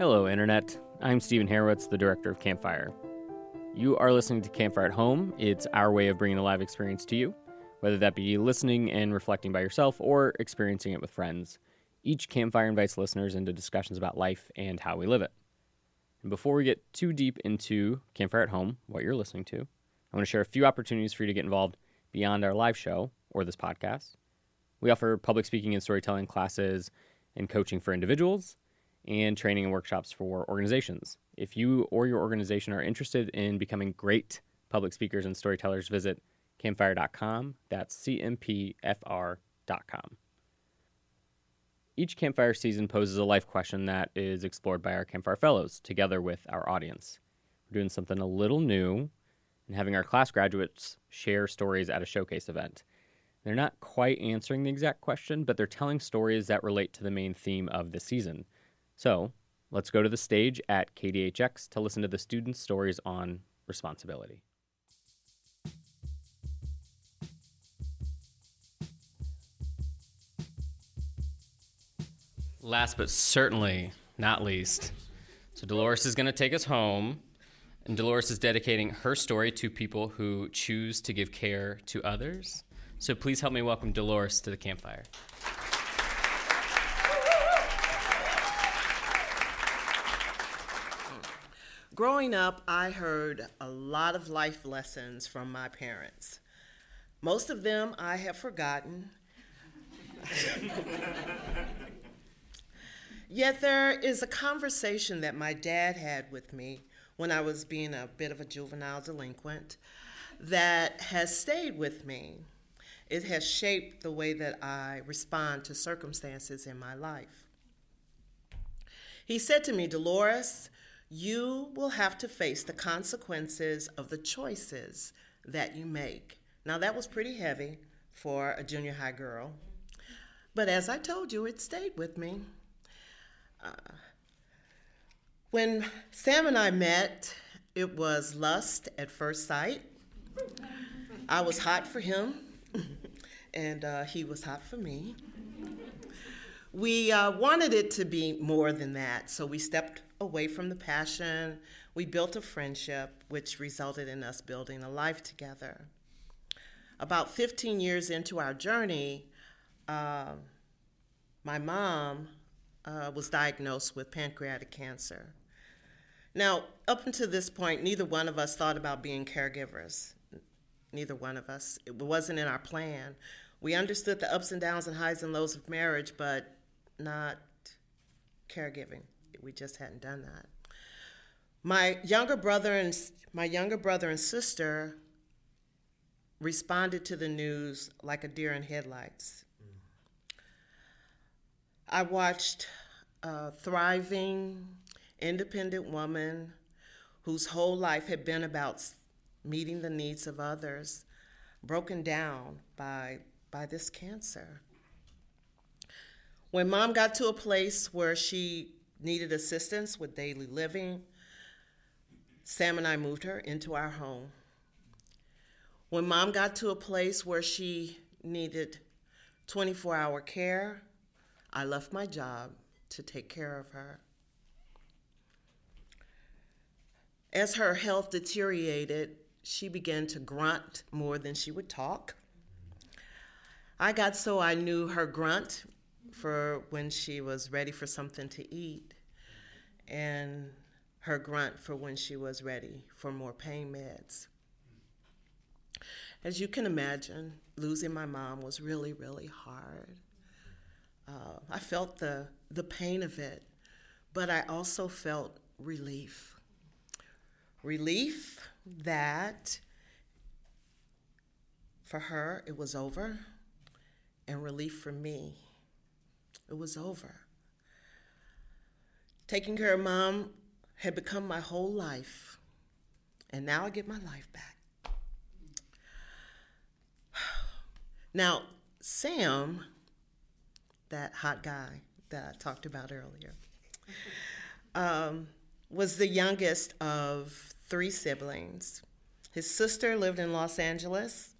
Hello, Internet. I'm Stephen Harowitz, the director of Campfire. You are listening to Campfire at Home. It's our way of bringing a live experience to you, whether that be listening and reflecting by yourself or experiencing it with friends. Each campfire invites listeners into discussions about life and how we live it. And before we get too deep into Campfire at Home, what you're listening to, I want to share a few opportunities for you to get involved beyond our live show or this podcast. We offer public speaking and storytelling classes and coaching for individuals and training and workshops for organizations. If you or your organization are interested in becoming great public speakers and storytellers, visit campfire.com. That's cmpfr.com. Each campfire season poses a life question that is explored by our campfire fellows together with our audience. We're doing something a little new and having our class graduates share stories at a showcase event. They're not quite answering the exact question, but they're telling stories that relate to the main theme of the season. So let's go to the stage at KDHX to listen to the students' stories on responsibility. Last but certainly not least, so Dolores is going to take us home, and Dolores is dedicating her story to people who choose to give care to others. So please help me welcome Dolores to the campfire. Growing up, I heard a lot of life lessons from my parents. Most of them I have forgotten. Yet there is a conversation that my dad had with me when I was being a bit of a juvenile delinquent that has stayed with me. It has shaped the way that I respond to circumstances in my life. He said to me, Dolores, you will have to face the consequences of the choices that you make. Now, that was pretty heavy for a junior high girl. But as I told you, it stayed with me. Uh, when Sam and I met, it was lust at first sight. I was hot for him, and uh, he was hot for me. We uh, wanted it to be more than that, so we stepped away from the passion. We built a friendship, which resulted in us building a life together. About 15 years into our journey, uh, my mom uh, was diagnosed with pancreatic cancer. Now, up until this point, neither one of us thought about being caregivers. Neither one of us. It wasn't in our plan. We understood the ups and downs and highs and lows of marriage, but not caregiving we just hadn't done that. My younger brother and my younger brother and sister responded to the news like a deer in headlights. I watched a thriving, independent woman whose whole life had been about meeting the needs of others, broken down by, by this cancer. When mom got to a place where she needed assistance with daily living, Sam and I moved her into our home. When mom got to a place where she needed 24 hour care, I left my job to take care of her. As her health deteriorated, she began to grunt more than she would talk. I got so I knew her grunt for when she was ready for something to eat, and her grunt for when she was ready for more pain meds. As you can imagine, losing my mom was really, really hard. Uh, I felt the, the pain of it, but I also felt relief. Relief that for her it was over, and relief for me it was over. Taking care of mom had become my whole life, and now I get my life back. Now, Sam, that hot guy that I talked about earlier, um, was the youngest of three siblings. His sister lived in Los Angeles.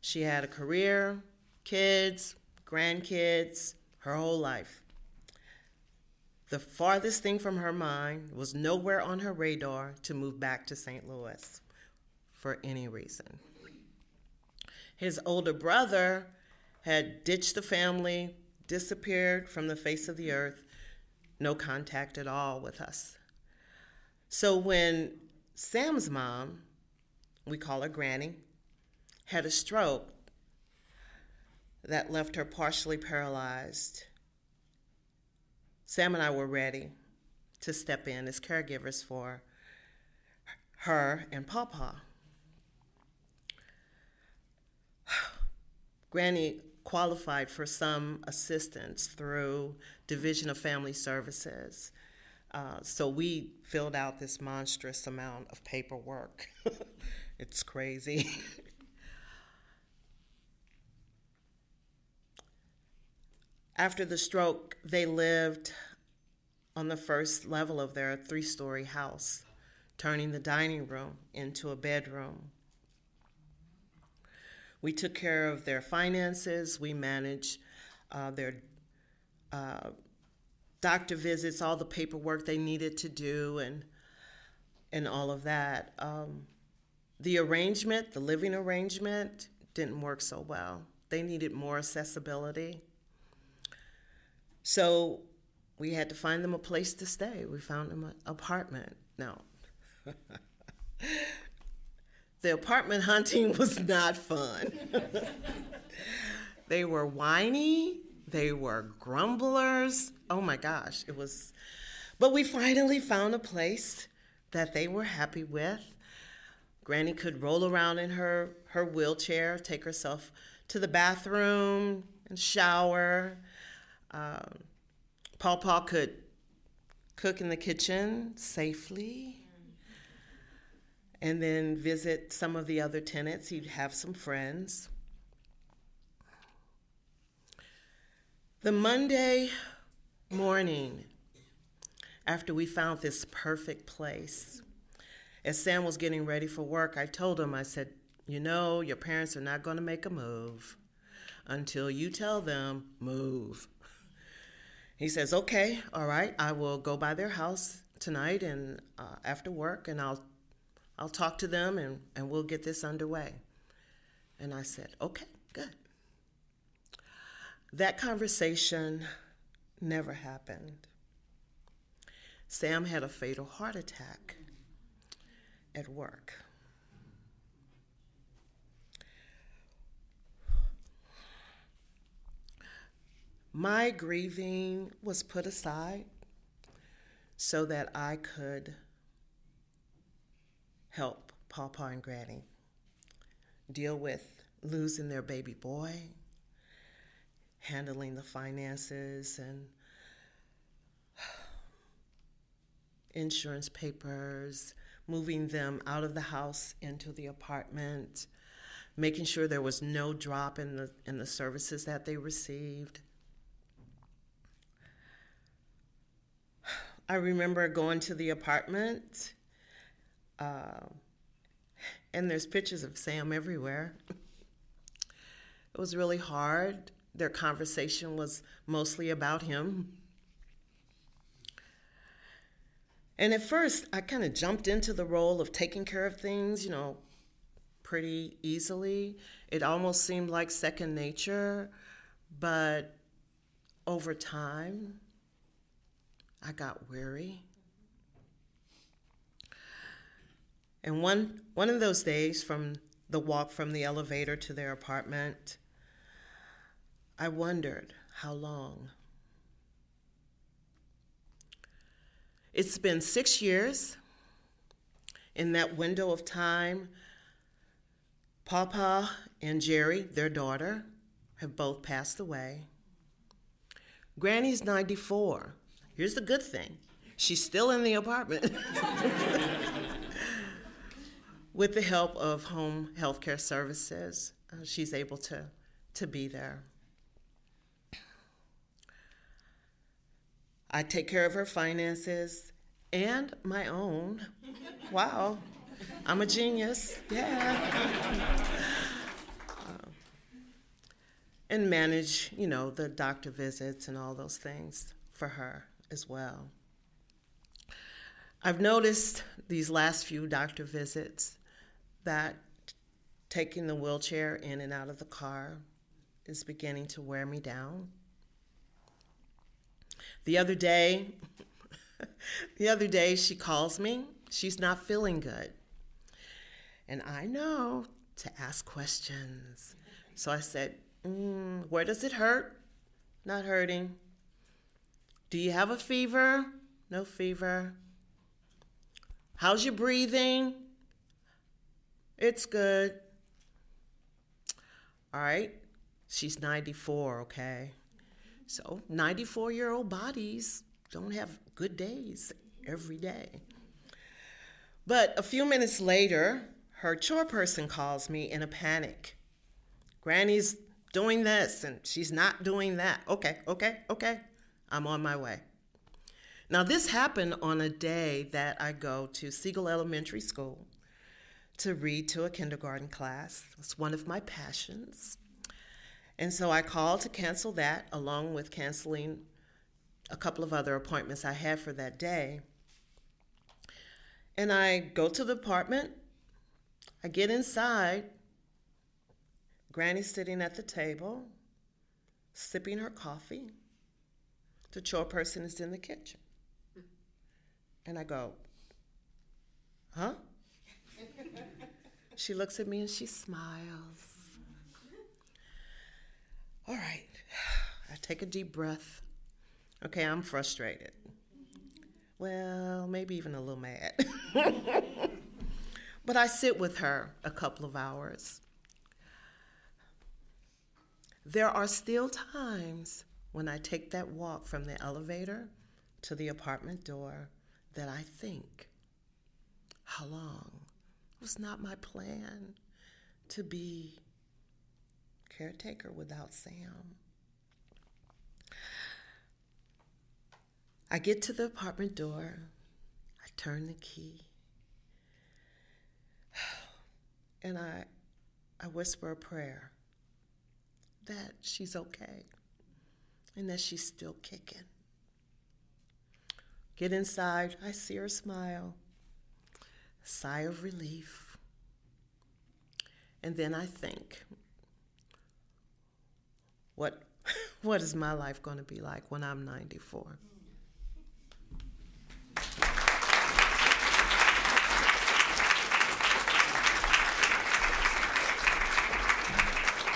She had a career, kids, grandkids, her whole life. The farthest thing from her mind was nowhere on her radar to move back to St. Louis for any reason. His older brother had ditched the family, disappeared from the face of the earth, no contact at all with us. So when Sam's mom, we call her Granny, had a stroke that left her partially paralyzed, Sam and I were ready to step in as caregivers for her and Papa. Granny qualified for some assistance through Division of Family Services. Uh, so we filled out this monstrous amount of paperwork. it's crazy. After the stroke, they lived on the first level of their three story house, turning the dining room into a bedroom. We took care of their finances, we managed uh, their uh, doctor visits, all the paperwork they needed to do, and and all of that. Um, the arrangement, the living arrangement, didn't work so well. They needed more accessibility. So we had to find them a place to stay. We found them an apartment. Now, the apartment hunting was not fun. they were whiny, they were grumblers. Oh my gosh, it was. But we finally found a place that they were happy with. Granny could roll around in her, her wheelchair, take herself to the bathroom and shower. Um, Paw Paw could cook in the kitchen safely and then visit some of the other tenants. He'd have some friends. The Monday morning, after we found this perfect place, as Sam was getting ready for work, I told him, I said, You know, your parents are not going to make a move until you tell them, move. He says, Okay, all right, I will go by their house tonight and uh, after work and I'll I'll talk to them and, and we'll get this underway. And I said, okay, good. That conversation never happened. Sam had a fatal heart attack at work. My grieving was put aside so that I could help Pawpaw and Granny deal with losing their baby boy, handling the finances and insurance papers, moving them out of the house into the apartment, making sure there was no drop in the in the services that they received. I remember going to the apartment uh, and there's pictures of Sam everywhere. it was really hard. Their conversation was mostly about him. And at first, I kind of jumped into the role of taking care of things, you know, pretty easily. It almost seemed like second nature, but over time, I got weary. And one, one of those days, from the walk from the elevator to their apartment, I wondered how long. It's been six years. In that window of time, Papa and Jerry, their daughter, have both passed away. Granny's 94. Here's the good thing she's still in the apartment. with the help of home health care services, uh, she's able to, to be there. I take care of her finances and my own. Wow, I'm a genius. Yeah. Uh, and manage, you know, the doctor visits and all those things for her as well. I've noticed these last few doctor visits that taking the wheelchair in and out of the car is beginning to wear me down. The other day, the other day she calls me. She's not feeling good. And I know to ask questions. So I said, mm, Where does it hurt? Not hurting. Do you have a fever? No fever. How's your breathing? It's good. All right. She's 94, okay? So, 94 year old bodies don't have good days every day. But a few minutes later, her chore person calls me in a panic. Granny's doing this and she's not doing that. Okay, okay, okay. I'm on my way. Now, this happened on a day that I go to Siegel Elementary School to read to a kindergarten class. It's one of my passions. And so I called to cancel that, along with canceling a couple of other appointments I had for that day. And I go to the apartment, I get inside. Granny's sitting at the table, sipping her coffee. The chore person is in the kitchen. And I go, huh? she looks at me and she smiles. All right. I take a deep breath. Okay, I'm frustrated. Well, maybe even a little mad. but I sit with her a couple of hours. There are still times when I take that walk from the elevator to the apartment door that I think, how long? It was not my plan to be caretaker without Sam. I get to the apartment door, I turn the key, and I, I whisper a prayer that she's okay and that she's still kicking. Get inside, I see her smile, sigh of relief, and then I think, what, what is my life going to be like when I'm 94?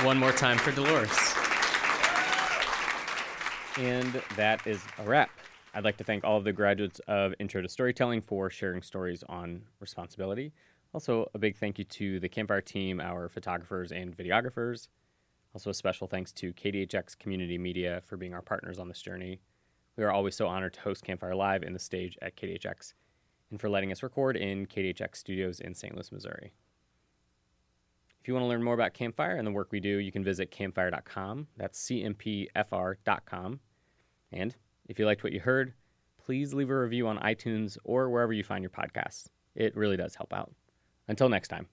One more time for Dolores. And that is a wrap. I'd like to thank all of the graduates of Intro to Storytelling for sharing stories on responsibility. Also, a big thank you to the Campfire team, our photographers and videographers. Also, a special thanks to KDHX Community Media for being our partners on this journey. We are always so honored to host Campfire Live in the stage at KDHX and for letting us record in KDHX studios in St. Louis, Missouri. If you want to learn more about Campfire and the work we do, you can visit campfire.com. That's cmpfr.com. And if you liked what you heard, please leave a review on iTunes or wherever you find your podcasts. It really does help out. Until next time.